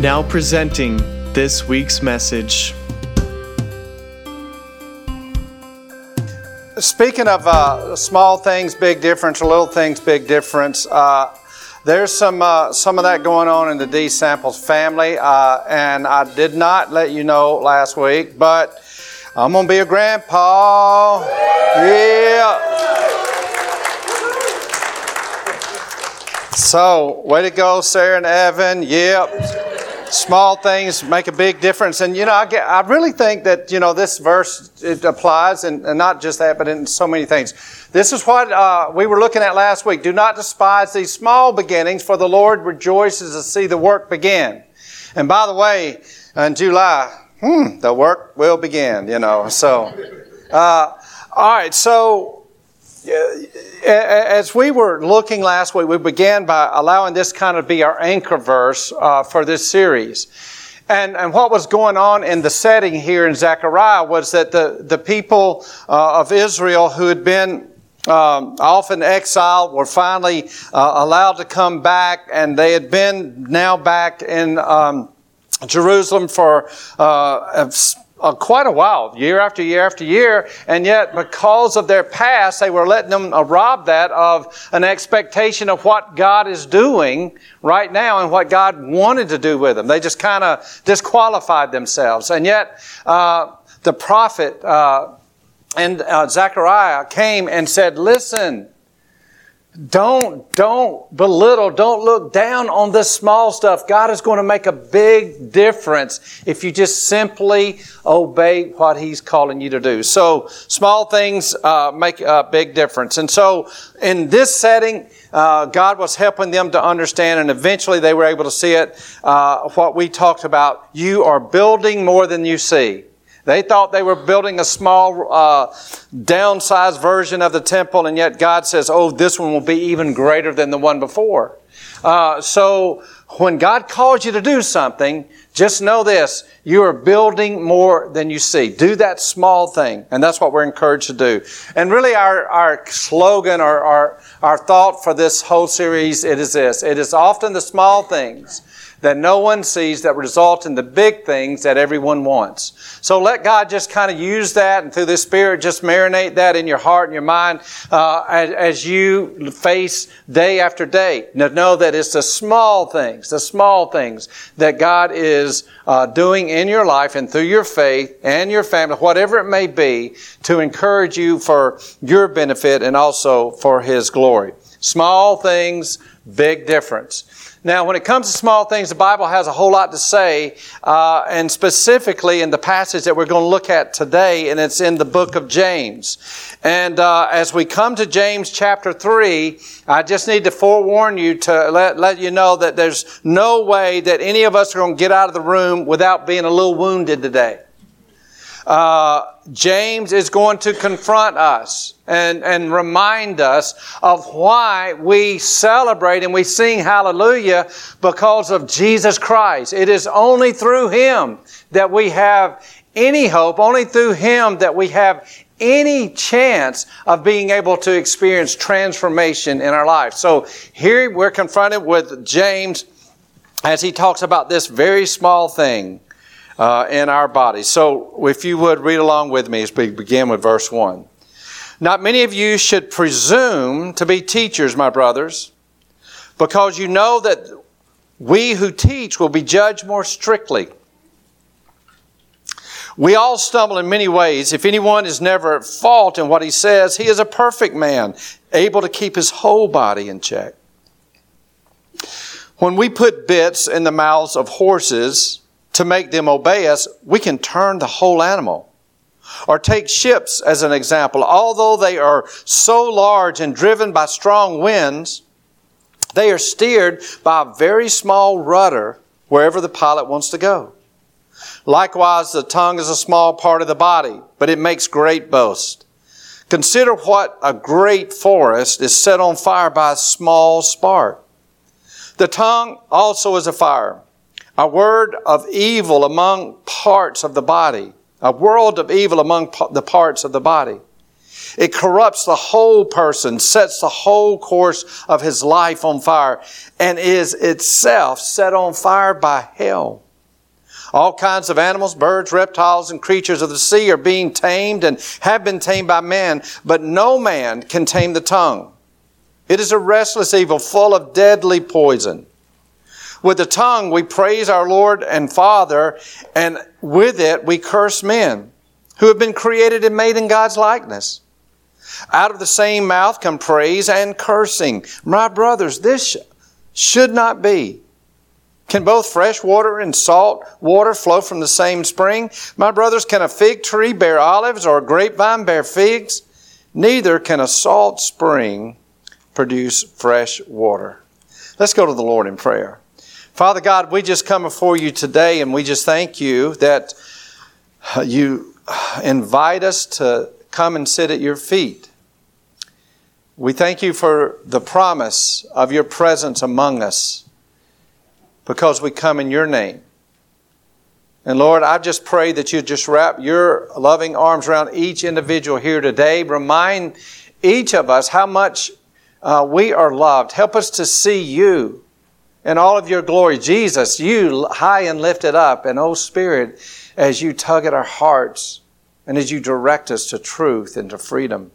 Now presenting this week's message. Speaking of uh, small things, big difference, little things, big difference, uh, there's some uh, some of that going on in the D Samples family, uh, and I did not let you know last week, but I'm gonna be a grandpa. Yeah. So, way to go, Sarah and Evan. Yep small things make a big difference. And you know, I, get, I really think that you know this verse it applies, and, and not just that, but in so many things. This is what uh, we were looking at last week. Do not despise these small beginnings, for the Lord rejoices to see the work begin. And by the way, in July, hmm, the work will begin. You know, so uh, all right, so as we were looking last week, we began by allowing this kind of be our anchor verse uh, for this series. And, and what was going on in the setting here in Zechariah was that the, the people uh, of Israel who had been um, often exiled were finally uh, allowed to come back, and they had been now back in um, Jerusalem for uh, quite a while, year after year after year, and yet because of their past, they were letting them uh, rob that of an expectation of what God is doing right now and what God wanted to do with them. They just kind of disqualified themselves. And yet, uh, the prophet uh, and uh, Zechariah came and said, Listen, don't, don't belittle, don't look down on this small stuff. God is going to make a big difference if you just simply obey what He's calling you to do. So, small things uh, make a big difference. And so, in this setting, uh, God was helping them to understand, and eventually they were able to see it. Uh, what we talked about, you are building more than you see. They thought they were building a small, uh, downsized version of the temple, and yet God says, oh, this one will be even greater than the one before. Uh, so when God calls you to do something, just know this you are building more than you see. Do that small thing, and that's what we're encouraged to do. And really, our, our slogan or our, our thought for this whole series it is this it is often the small things that no one sees that result in the big things that everyone wants. So let God just kind of use that and through the Spirit just marinate that in your heart and your mind uh, as, as, you face day after day. Now, know that it's the small things, the small things that God is uh, doing in your life and through your faith and your family, whatever it may be, to encourage you for your benefit and also for His glory. Small things, big difference. Now, when it comes to small things, the Bible has a whole lot to say, uh, and specifically in the passage that we're going to look at today, and it's in the book of James. And uh, as we come to James chapter 3, I just need to forewarn you to let, let you know that there's no way that any of us are going to get out of the room without being a little wounded today. Uh, James is going to confront us and, and remind us of why we celebrate and we sing hallelujah because of Jesus Christ. It is only through Him that we have any hope, only through Him that we have any chance of being able to experience transformation in our life. So here we're confronted with James as he talks about this very small thing uh, in our bodies. So, if you would read along with me as we begin with verse 1. Not many of you should presume to be teachers, my brothers, because you know that we who teach will be judged more strictly. We all stumble in many ways. If anyone is never at fault in what he says, he is a perfect man, able to keep his whole body in check. When we put bits in the mouths of horses to make them obey us, we can turn the whole animal. Or take ships as an example. Although they are so large and driven by strong winds, they are steered by a very small rudder wherever the pilot wants to go. Likewise, the tongue is a small part of the body, but it makes great boast. Consider what a great forest is set on fire by a small spark. The tongue also is a fire, a word of evil among parts of the body, a world of evil among the parts of the body. It corrupts the whole person, sets the whole course of his life on fire, and is itself set on fire by hell. All kinds of animals, birds, reptiles, and creatures of the sea are being tamed and have been tamed by man, but no man can tame the tongue. It is a restless evil full of deadly poison. With the tongue we praise our Lord and Father, and with it we curse men who have been created and made in God's likeness. Out of the same mouth come praise and cursing. My brothers, this should not be. Can both fresh water and salt water flow from the same spring? My brothers, can a fig tree bear olives or a grapevine bear figs? Neither can a salt spring produce fresh water. Let's go to the Lord in prayer. Father God, we just come before you today and we just thank you that you invite us to come and sit at your feet. We thank you for the promise of your presence among us because we come in your name. And Lord, I just pray that you just wrap your loving arms around each individual here today. Remind each of us how much uh, we are loved. Help us to see you in all of your glory. Jesus, you high and lifted up. And oh Spirit, as you tug at our hearts and as you direct us to truth and to freedom.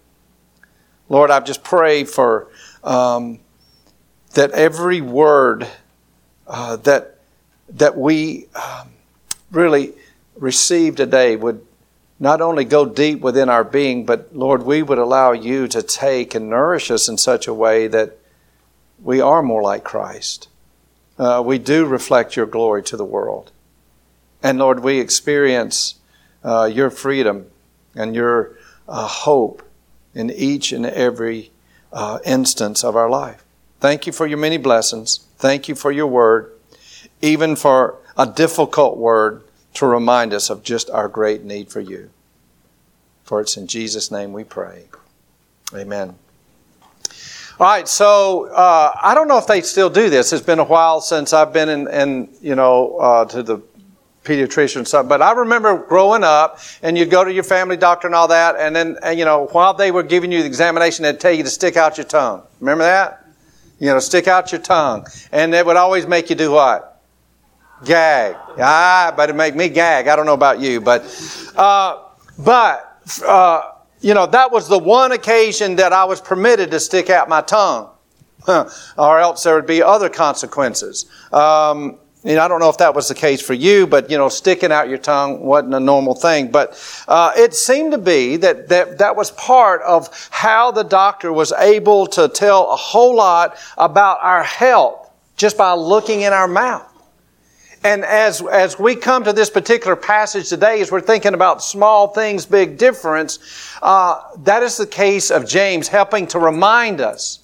Lord, I just pray for um, that every word uh, that that we um, really receive today would not only go deep within our being, but Lord, we would allow you to take and nourish us in such a way that we are more like Christ. Uh, we do reflect your glory to the world. And Lord, we experience uh, your freedom and your uh, hope in each and every uh, instance of our life. Thank you for your many blessings. Thank you for your word, even for a difficult word to remind us of just our great need for you. For it's in Jesus' name we pray. Amen. All right, so uh, I don't know if they still do this. It's been a while since I've been in, in you know, uh, to the pediatrician and stuff. But I remember growing up, and you'd go to your family doctor and all that, and then, and, you know, while they were giving you the examination, they'd tell you to stick out your tongue. Remember that? You know, stick out your tongue. And it would always make you do what? Gag. Ah, but it make me gag. I don't know about you, but, uh, but, uh, you know, that was the one occasion that I was permitted to stick out my tongue. or else there would be other consequences. Um, you know, I don't know if that was the case for you, but you know, sticking out your tongue wasn't a normal thing. But uh, it seemed to be that, that that was part of how the doctor was able to tell a whole lot about our health just by looking in our mouth. And as, as we come to this particular passage today, as we're thinking about small things, big difference, uh, that is the case of James helping to remind us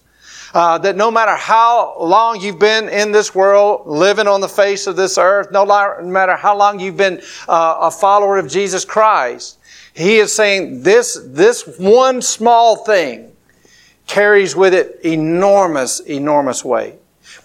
uh, that no matter how long you've been in this world, living on the face of this earth, no matter how long you've been uh, a follower of Jesus Christ, he is saying this, this one small thing carries with it enormous, enormous weight.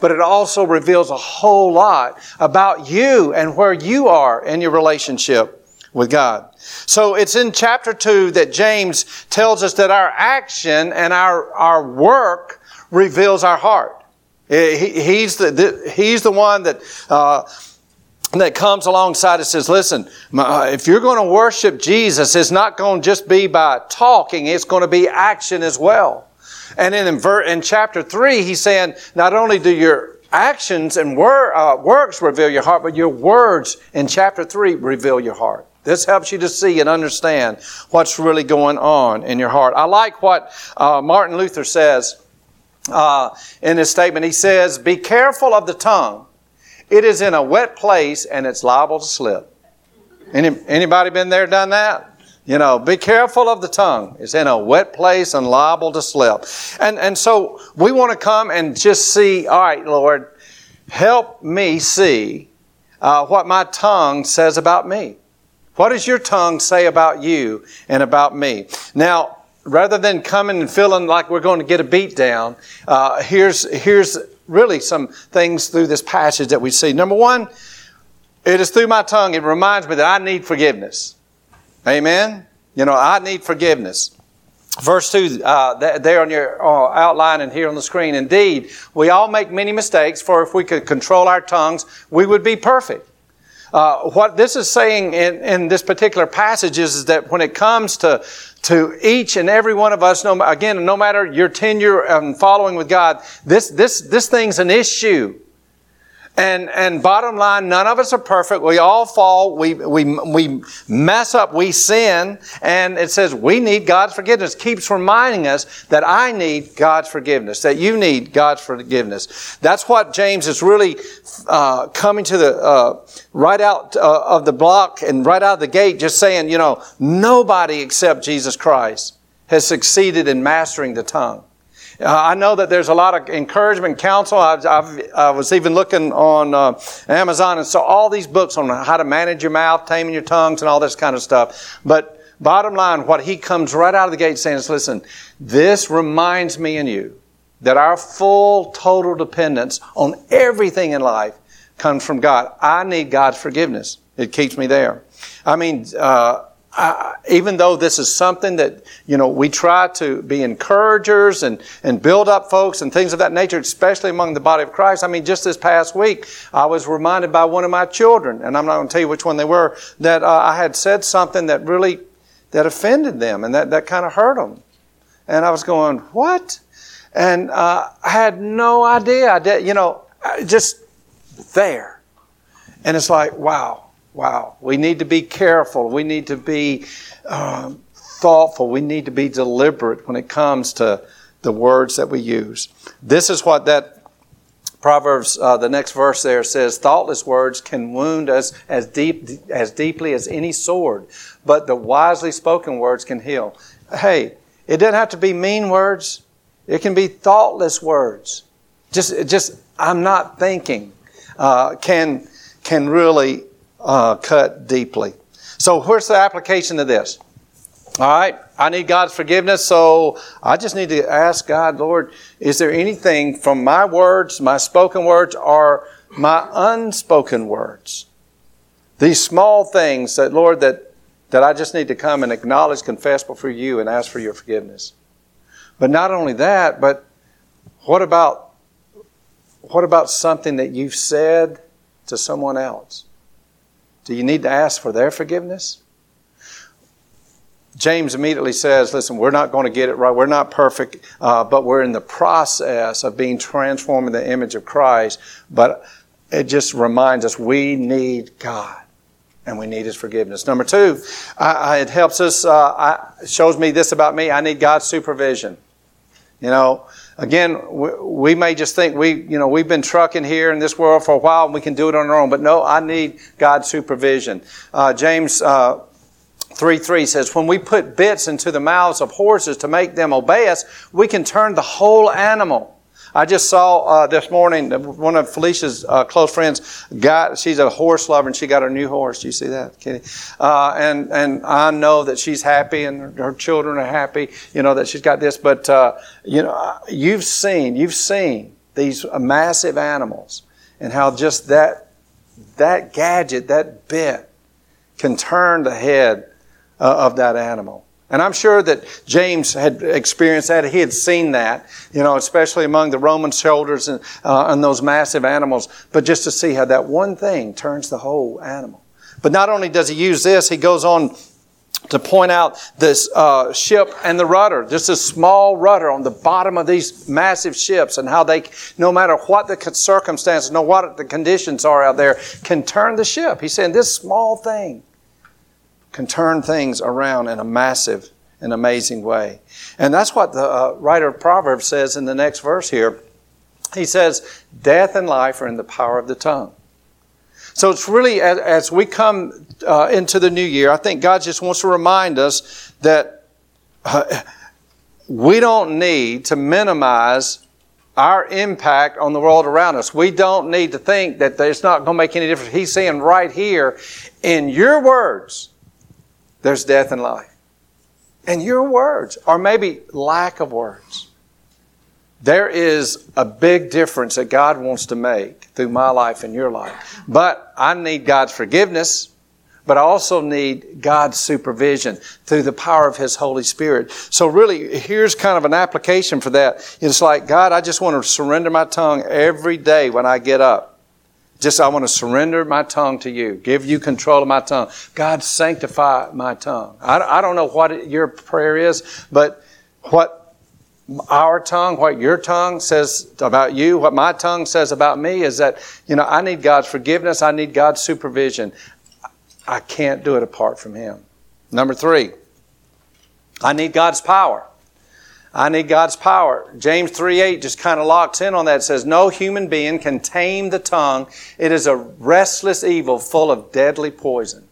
But it also reveals a whole lot about you and where you are in your relationship with God. So it's in chapter 2 that James tells us that our action and our, our work reveals our heart. He, he's, the, the, he's the one that, uh, that comes alongside and says, listen, uh, if you're going to worship Jesus, it's not going to just be by talking, it's going to be action as well. And in, in chapter 3, he's saying, not only do your actions and wor- uh, works reveal your heart, but your words in chapter 3 reveal your heart. This helps you to see and understand what's really going on in your heart. I like what uh, Martin Luther says uh, in his statement. He says, Be careful of the tongue. It is in a wet place and it's liable to slip. Any, anybody been there, done that? You know, be careful of the tongue. It's in a wet place and liable to slip. And, and so we want to come and just see, all right, Lord, help me see uh, what my tongue says about me. What does your tongue say about you and about me? Now, rather than coming and feeling like we're going to get a beat down, uh, here's, here's really some things through this passage that we see. Number one, it is through my tongue, it reminds me that I need forgiveness. Amen? You know, I need forgiveness. Verse 2, uh, there on your uh, outline and here on the screen. Indeed, we all make many mistakes, for if we could control our tongues, we would be perfect. Uh, what this is saying in, in this particular passage is, is, that when it comes to, to each and every one of us, no, again, no matter your tenure and following with God, this, this, this thing's an issue. And, and bottom line, none of us are perfect. We all fall. We, we, we mess up. We sin. And it says we need God's forgiveness. keeps reminding us that I need God's forgiveness, that you need God's forgiveness. That's what James is really uh, coming to the, uh, right out uh, of the block and right out of the gate, just saying, you know, nobody except Jesus Christ has succeeded in mastering the tongue. Uh, I know that there's a lot of encouragement, counsel. I've, I've, i was even looking on uh, Amazon and saw all these books on how to manage your mouth, taming your tongues, and all this kind of stuff. But bottom line, what he comes right out of the gate saying is, listen, this reminds me and you that our full, total dependence on everything in life comes from God. I need God's forgiveness. It keeps me there. I mean, uh, even though this is something that, you know, we try to be encouragers and, and build up folks and things of that nature, especially among the body of Christ. I mean, just this past week, I was reminded by one of my children, and I'm not going to tell you which one they were, that uh, I had said something that really, that offended them and that, that kind of hurt them. And I was going, what? And uh, I had no idea. I did, you know, just there. And it's like, wow Wow. We need to be careful. We need to be um, thoughtful. We need to be deliberate when it comes to the words that we use. This is what that Proverbs, uh, the next verse there says, thoughtless words can wound us as deep, as deeply as any sword, but the wisely spoken words can heal. Hey, it doesn't have to be mean words. It can be thoughtless words. Just, just, I'm not thinking, uh, can, can really uh, cut deeply. So, where's the application of this? All right, I need God's forgiveness, so I just need to ask God, Lord, is there anything from my words, my spoken words, or my unspoken words? These small things that, Lord, that, that I just need to come and acknowledge, confess before you, and ask for your forgiveness. But not only that, but what about what about something that you've said to someone else? Do you need to ask for their forgiveness? James immediately says, Listen, we're not going to get it right. We're not perfect, uh, but we're in the process of being transformed in the image of Christ. But it just reminds us we need God and we need His forgiveness. Number two, I, I, it helps us, uh, I, shows me this about me. I need God's supervision. You know, again, we, we, may just think we, you know, we've been trucking here in this world for a while and we can do it on our own. But no, I need God's supervision. Uh, James uh, 3 3 says, When we put bits into the mouths of horses to make them obey us, we can turn the whole animal. I just saw uh, this morning one of Felicia's uh, close friends got. She's a horse lover, and she got her new horse. Do you see that, Kitty? Uh, and and I know that she's happy, and her, children are happy. You know that she's got this, but uh, you know you've seen you've seen these massive animals, and how just that that gadget, that bit, can turn the head uh, of that animal. And I'm sure that James had experienced that. He had seen that, you know, especially among the Roman soldiers and, uh, and those massive animals. But just to see how that one thing turns the whole animal. But not only does he use this, he goes on to point out this uh, ship and the rudder, just a small rudder on the bottom of these massive ships, and how they, no matter what the circumstances, no matter what the conditions are out there, can turn the ship. He's saying this small thing can turn things around in a massive and amazing way. And that's what the uh, writer of Proverbs says in the next verse here. He says, Death and life are in the power of the tongue. So it's really, as, as we come uh, into the new year, I think God just wants to remind us that uh, we don't need to minimize our impact on the world around us. We don't need to think that it's not going to make any difference. He's saying right here, in your words, there's death and life. And your words, or maybe lack of words. There is a big difference that God wants to make through my life and your life. But I need God's forgiveness but I also need God's supervision through the power of His Holy Spirit. So really, here's kind of an application for that. It's like, God, I just want to surrender my tongue every day when I get up. Just, I want to surrender my tongue to you. Give you control of my tongue. God, sanctify my tongue. I, I don't know what your prayer is, but what our tongue, what your tongue says about you, what my tongue says about me is that, you know, I need God's forgiveness. I need God's supervision. I can't do it apart from Him. Number three, I need God's power. I need God's power. James 3 8 just kind of locks in on that. It says, No human being can tame the tongue. It is a restless evil full of deadly poison.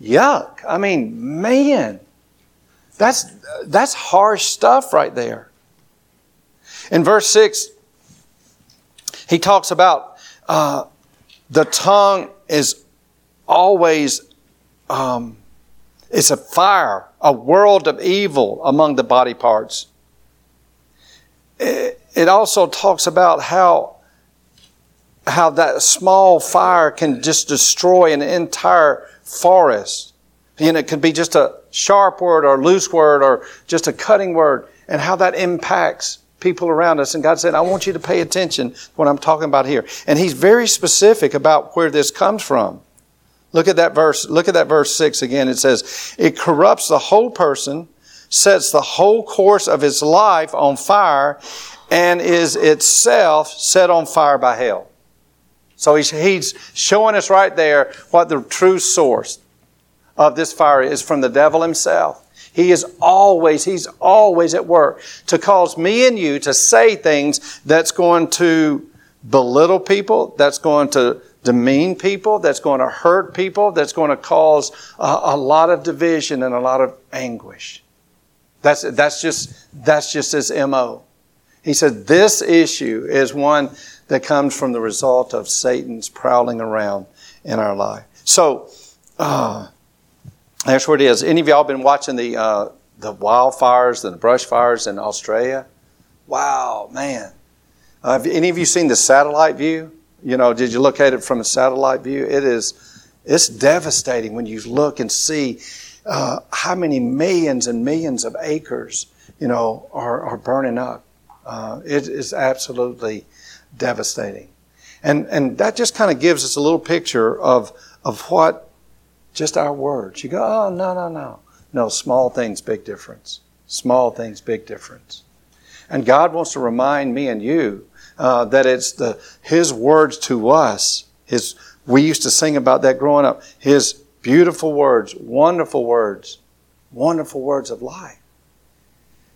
Yuck. I mean, man, that's, that's harsh stuff right there. In verse 6, he talks about uh, the tongue is always um, it's a fire, a world of evil among the body parts. It, also talks about how how that small fire can just destroy an entire forest. And it could be just a sharp word or loose word or just a cutting word, and how that impacts people around us. And God said, I want you to pay attention to what I'm talking about here. And He's very specific about where this comes from. Look at that verse. Look at that verse 6 again. It says, It corrupts the whole person, sets the whole course of his life on fire, and is itself set on fire by hell. So he's, he's showing us right there what the true source of this fire is from the devil himself. He is always, he's always at work to cause me and you to say things that's going to belittle people, that's going to demean people, that's going to hurt people, that's going to cause a, a, lot of division and a lot of anguish. That's, that's, just, that's just his MO. He said this issue is one that comes from the result of Satan's prowling around in our life. So, uh, that's what it is. Any of y'all been watching the, uh, the wildfires and the brush fires in Australia? Wow, man. Uh, have any of you seen the satellite view? You know, did you look at it from a satellite view? It is, it's devastating when you look and see uh, how many millions and millions of acres, you know, are, are burning up. Uh, it is absolutely devastating. And, and that just kind of gives us a little picture of, of what just our words. You go, oh, no, no, no. No, small things, big difference. Small things, big difference. And God wants to remind me and you uh, that it's the His words to us. His we used to sing about that growing up. His beautiful words, wonderful words, wonderful words of life.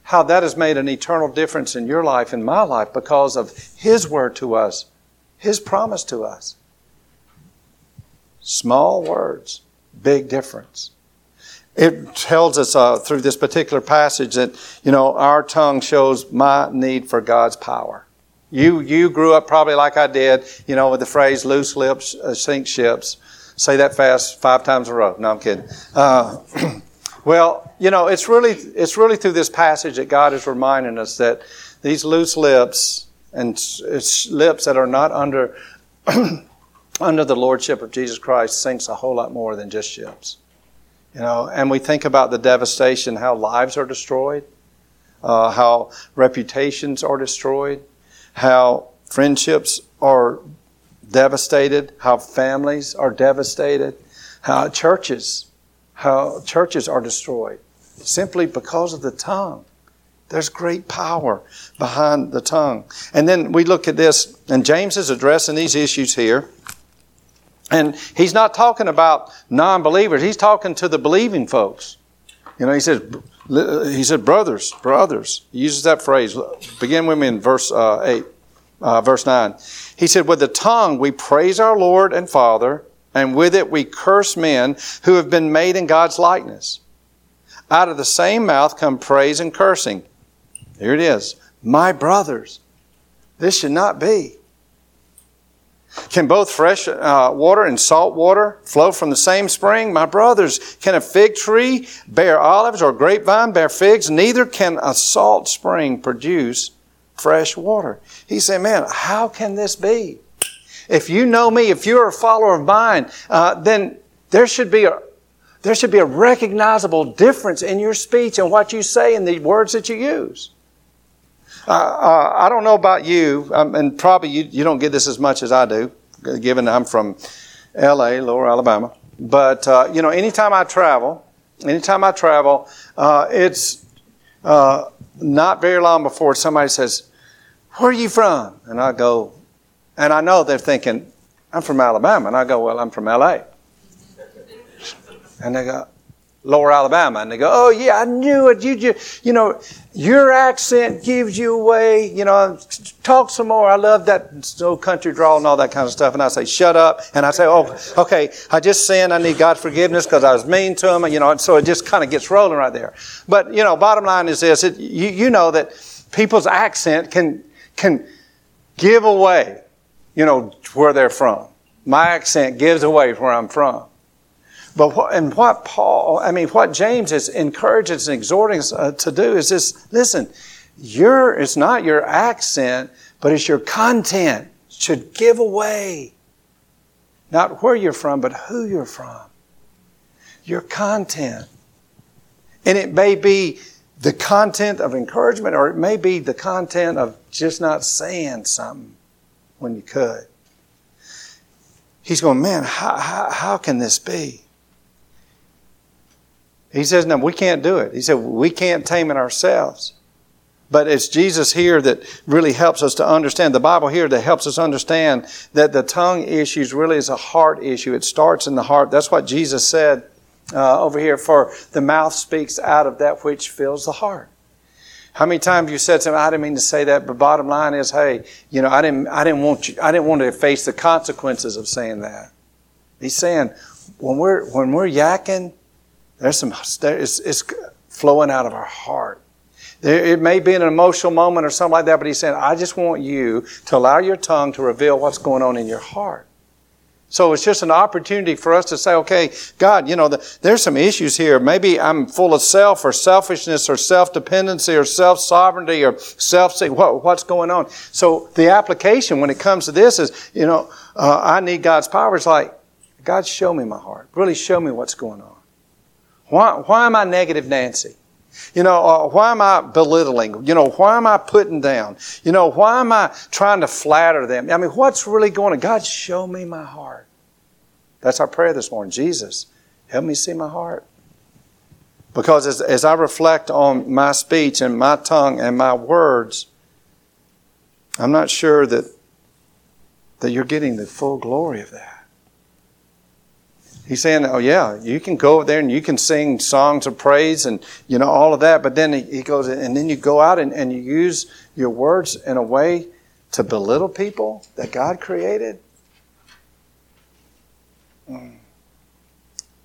How that has made an eternal difference in your life and my life because of His word to us, His promise to us. Small words, big difference. It tells us uh, through this particular passage that, you know, our tongue shows my need for God's power. You, you grew up probably like I did, you know, with the phrase loose lips uh, sink ships. Say that fast five times in a row. No, I'm kidding. Uh, well, you know, it's really, it's really through this passage that God is reminding us that these loose lips and it's lips that are not under, under the lordship of Jesus Christ sinks a whole lot more than just ships. You know, and we think about the devastation, how lives are destroyed, uh, how reputations are destroyed, how friendships are devastated, how families are devastated, how churches, how churches are destroyed simply because of the tongue. There's great power behind the tongue. And then we look at this, and James is addressing these issues here. And he's not talking about non believers, he's talking to the believing folks. You know, he says, he said, brothers, brothers. He uses that phrase. Begin with me in verse uh, 8. uh, verse 9. He said, With the tongue we praise our Lord and Father, and with it we curse men who have been made in God's likeness. Out of the same mouth come praise and cursing. Here it is. My brothers, this should not be. Can both fresh uh, water and salt water flow from the same spring? My brothers, can a fig tree bear olives or grapevine bear figs? Neither can a salt spring produce fresh water. He said, Man, how can this be? If you know me, if you're a follower of mine, uh, then there should be a there should be a recognizable difference in your speech and what you say and the words that you use. Uh, I don't know about you, um, and probably you, you don't get this as much as I do, given I'm from L.A., Lower Alabama. But uh, you know, anytime I travel, anytime I travel, uh, it's uh, not very long before somebody says, "Where are you from?" And I go, and I know they're thinking, "I'm from Alabama," and I go, "Well, I'm from L.A." And they go, Lower Alabama. And they go, oh yeah, I knew it. You just, you know, your accent gives you away. You know, talk some more. I love that old country drawl and all that kind of stuff. And I say, shut up. And I say, oh, okay, I just sinned. I need God's forgiveness because I was mean to him. You know, and so it just kind of gets rolling right there. But, you know, bottom line is this. It, you, you know that people's accent can, can give away, you know, where they're from. My accent gives away where I'm from. But what, and what Paul, I mean, what James is encouraging and exhorting us uh, to do is this: listen, your it's not your accent, but it's your content should give away not where you're from, but who you're from. Your content, and it may be the content of encouragement, or it may be the content of just not saying something when you could. He's going, man, how, how, how can this be? He says, no, we can't do it. He said, we can't tame it ourselves. But it's Jesus here that really helps us to understand, the Bible here that helps us understand that the tongue issues really is a heart issue. It starts in the heart. That's what Jesus said uh, over here, for the mouth speaks out of that which fills the heart. How many times have you said something? I didn't mean to say that, but bottom line is, hey, you know, I didn't, I didn't want you, I didn't want to face the consequences of saying that. He's saying, when we're when we're yakking, there's some, it's, it's flowing out of our heart. It may be an emotional moment or something like that, but he's saying, I just want you to allow your tongue to reveal what's going on in your heart. So it's just an opportunity for us to say, okay, God, you know, the, there's some issues here. Maybe I'm full of self or selfishness or self-dependency or self-sovereignty or self what, what's going on. So the application when it comes to this is, you know, uh, I need God's power. It's like, God, show me my heart. Really show me what's going on. Why, why am I negative Nancy? You know, uh, why am I belittling? You know, why am I putting down? You know, why am I trying to flatter them? I mean, what's really going on? God, show me my heart. That's our prayer this morning. Jesus, help me see my heart. Because as, as I reflect on my speech and my tongue and my words, I'm not sure that, that you're getting the full glory of that. He's saying, oh yeah, you can go there and you can sing songs of praise and, you know, all of that. But then he goes, and then you go out and, and you use your words in a way to belittle people that God created. Hmm.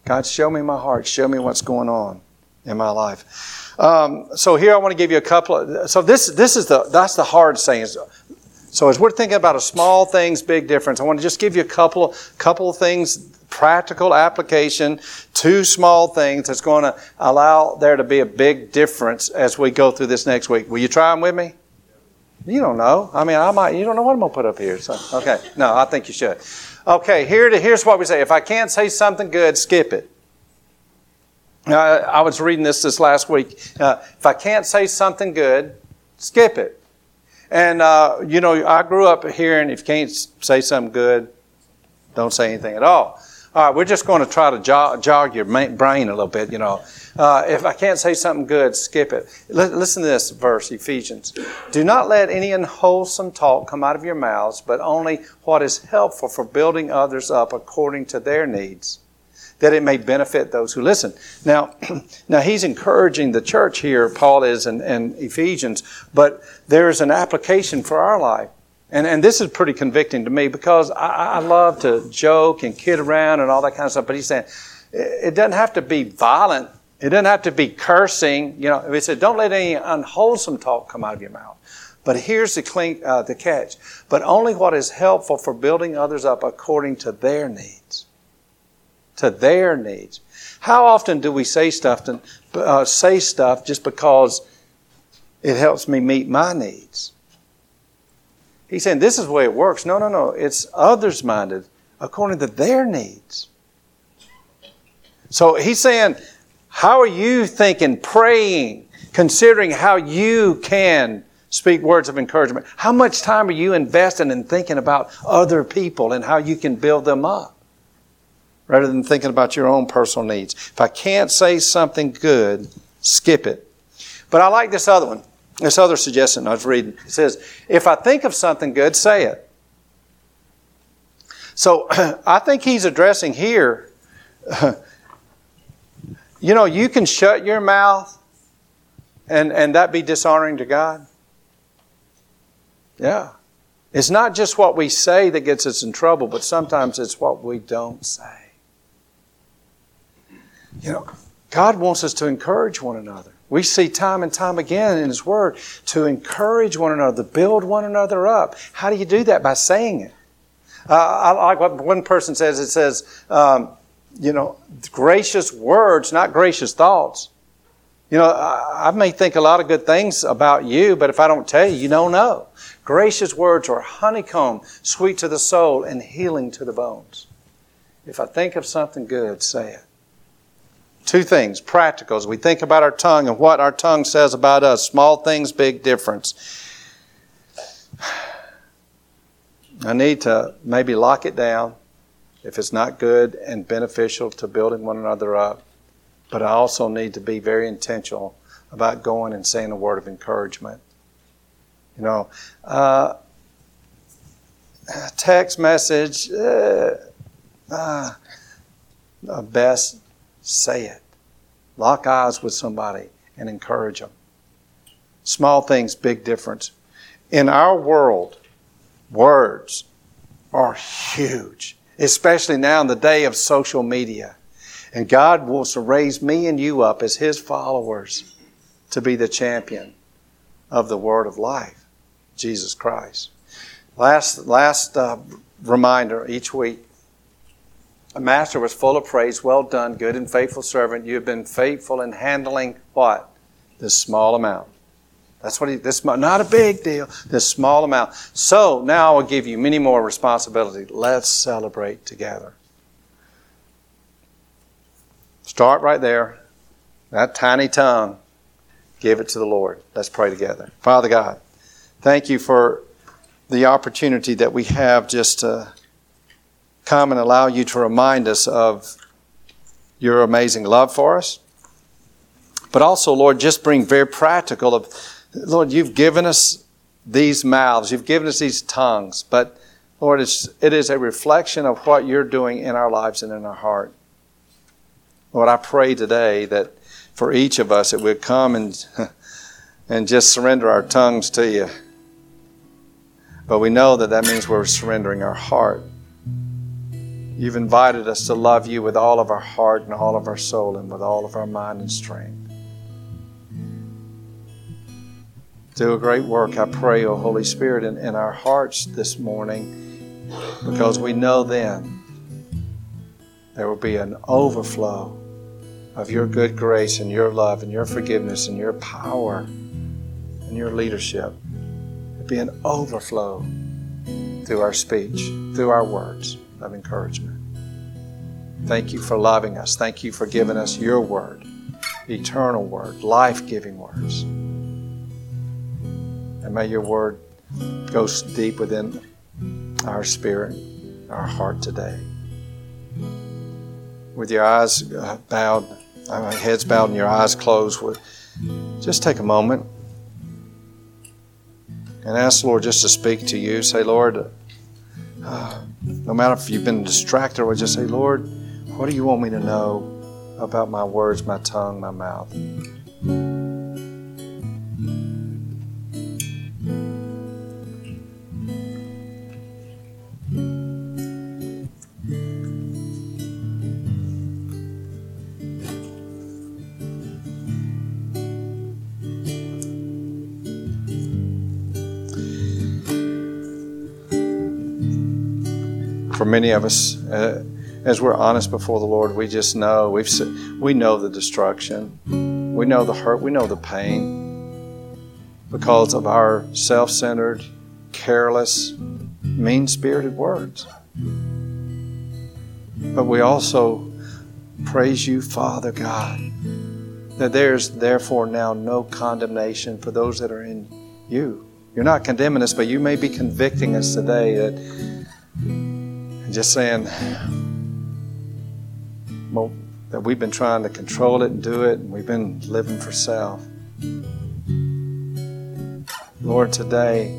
God, show me my heart. Show me what's going on in my life. Um, so here I want to give you a couple of, so this, this is the, that's the hard saying. So as we're thinking about a small things, big difference, I want to just give you a couple, couple of things practical application, two small things that's going to allow there to be a big difference as we go through this next week. Will you try them with me? You don't know. I mean, I might. You don't know what I'm going to put up here. So, okay. No, I think you should. Okay. Here, to, here's what we say. If I can't say something good, skip it. Uh, I was reading this this last week. Uh, if I can't say something good, skip it. And uh, you know, I grew up hearing if you can't say something good, don't say anything at all. All right, we're just going to try to jog, jog your brain a little bit, you know. Uh, if I can't say something good, skip it. L- listen to this verse, Ephesians. Do not let any unwholesome talk come out of your mouths, but only what is helpful for building others up according to their needs, that it may benefit those who listen. Now, now he's encouraging the church here, Paul is in, in Ephesians, but there's an application for our life. And, and this is pretty convicting to me because I, I love to joke and kid around and all that kind of stuff. But he's saying it doesn't have to be violent. It doesn't have to be cursing. You know, he said, don't let any unwholesome talk come out of your mouth. But here's the, clean, uh, the catch. But only what is helpful for building others up according to their needs. To their needs. How often do we say stuff, to, uh, say stuff just because it helps me meet my needs? He's saying this is the way it works. No, no, no. It's others minded according to their needs. So he's saying, how are you thinking, praying, considering how you can speak words of encouragement? How much time are you investing in thinking about other people and how you can build them up? Rather than thinking about your own personal needs. If I can't say something good, skip it. But I like this other one. This other suggestion I was reading. It says, if I think of something good, say it. So I think he's addressing here, you know, you can shut your mouth and, and that be dishonoring to God. Yeah. It's not just what we say that gets us in trouble, but sometimes it's what we don't say. You know, God wants us to encourage one another. We see time and time again in His Word to encourage one another, to build one another up. How do you do that? By saying it. Uh, I like what one person says. It says, um, you know, gracious words, not gracious thoughts. You know, I, I, may think a lot of good things about you, but if I don't tell you, you don't know. Gracious words are honeycomb, sweet to the soul, and healing to the bones. If I think of something good, say it. Two things, practical, as we think about our tongue and what our tongue says about us. Small things, big difference. I need to maybe lock it down if it's not good and beneficial to building one another up. But I also need to be very intentional about going and saying a word of encouragement. You know, uh, text message, uh, uh, best say it. Lock eyes with somebody and encourage them. Small things, big difference. In our world, words are huge, especially now in the day of social media. And God wants to raise me and you up as His followers to be the champion of the Word of life, Jesus Christ. Last, last uh, reminder each week a master was full of praise. Well done, good and faithful servant. You have been faithful in handling what? This small amount. That's what he, this, not a big deal, this small amount. So now I will give you many more responsibility. Let's celebrate together. Start right there. That tiny tongue. Give it to the Lord. Let's pray together. Father God, thank you for the opportunity that we have just to come and allow you to remind us of your amazing love for us. But also, Lord, just bring very practical of, Lord, you've given us these mouths, you've given us these tongues, but Lord, it's, it is a reflection of what you're doing in our lives and in our heart. Lord, I pray today that for each of us that we'd come and, and just surrender our tongues to you. But we know that that means we're surrendering our heart. You've invited us to love you with all of our heart and all of our soul and with all of our mind and strength. Do a great work, I pray, O Holy Spirit, in, in our hearts this morning, because we know then there will be an overflow of your good grace and your love and your forgiveness and your power and your leadership. It'll be an overflow through our speech, through our words of encouragement. Thank you for loving us. Thank you for giving us your word, eternal word, life giving words. And may your word go deep within our spirit, our heart today. With your eyes uh, bowed, our uh, heads bowed, and your eyes closed, just take a moment and ask the Lord just to speak to you. Say, Lord, uh, no matter if you've been distracted or just say, Lord, what do you want me to know about my words, my tongue, my mouth? Many of us, uh, as we're honest before the Lord, we just know we've we know the destruction, we know the hurt, we know the pain because of our self-centered, careless, mean-spirited words. But we also praise you, Father God, that there's therefore now no condemnation for those that are in you. You're not condemning us, but you may be convicting us today that just saying, well, that we've been trying to control it and do it, and we've been living for self. Lord, today,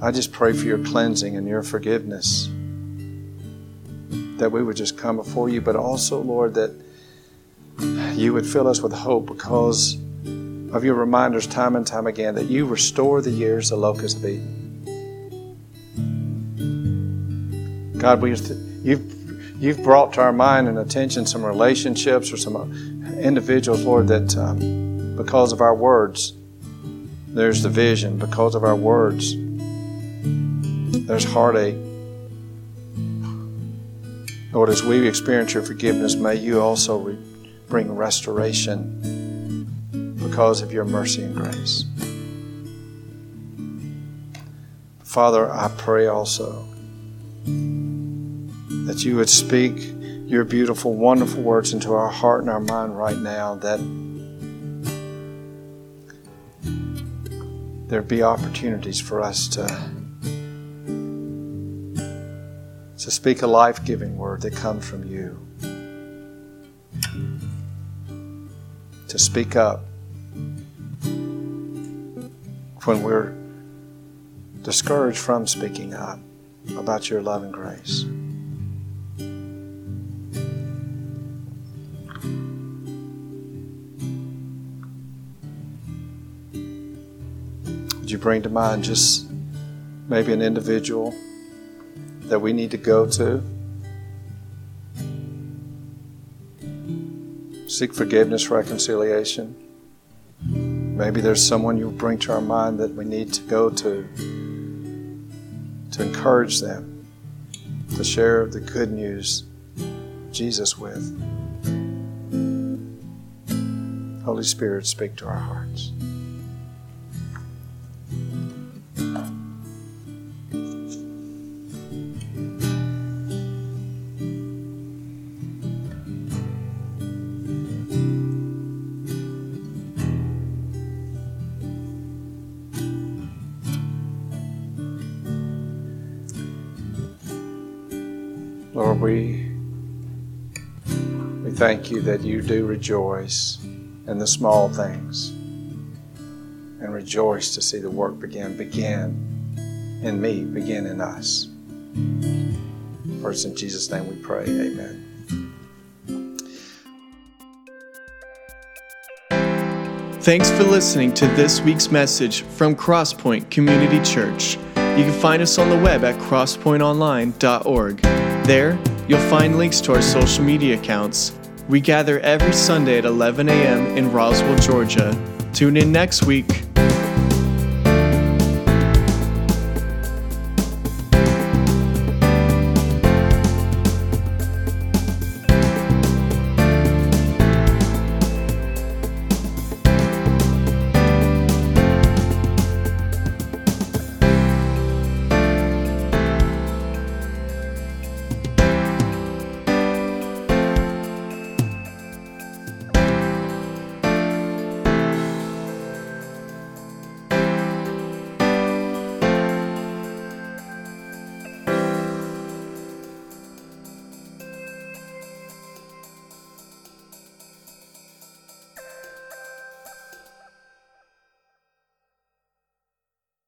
I just pray for your cleansing and your forgiveness. That we would just come before you, but also, Lord, that you would fill us with hope because of your reminders time and time again that you restore the years the locusts have God, we, you've, you've brought to our mind and attention some relationships or some individuals, Lord, that um, because of our words, there's division. Because of our words, there's heartache. Lord, as we experience your forgiveness, may you also re- bring restoration because of your mercy and grace. Father, I pray also that you would speak your beautiful, wonderful words into our heart and our mind right now, that there be opportunities for us to, to speak a life giving word that comes from you. To speak up when we're discouraged from speaking up about your love and grace. You bring to mind just maybe an individual that we need to go to? Seek forgiveness, reconciliation. Maybe there's someone you bring to our mind that we need to go to to encourage them, to share the good news Jesus with. Holy Spirit, speak to our hearts. Thank you that you do rejoice in the small things and rejoice to see the work begin. Begin in me, begin in us. First, in Jesus' name we pray. Amen. Thanks for listening to this week's message from Crosspoint Community Church. You can find us on the web at crosspointonline.org. There, you'll find links to our social media accounts. We gather every Sunday at 11 a.m. in Roswell, Georgia. Tune in next week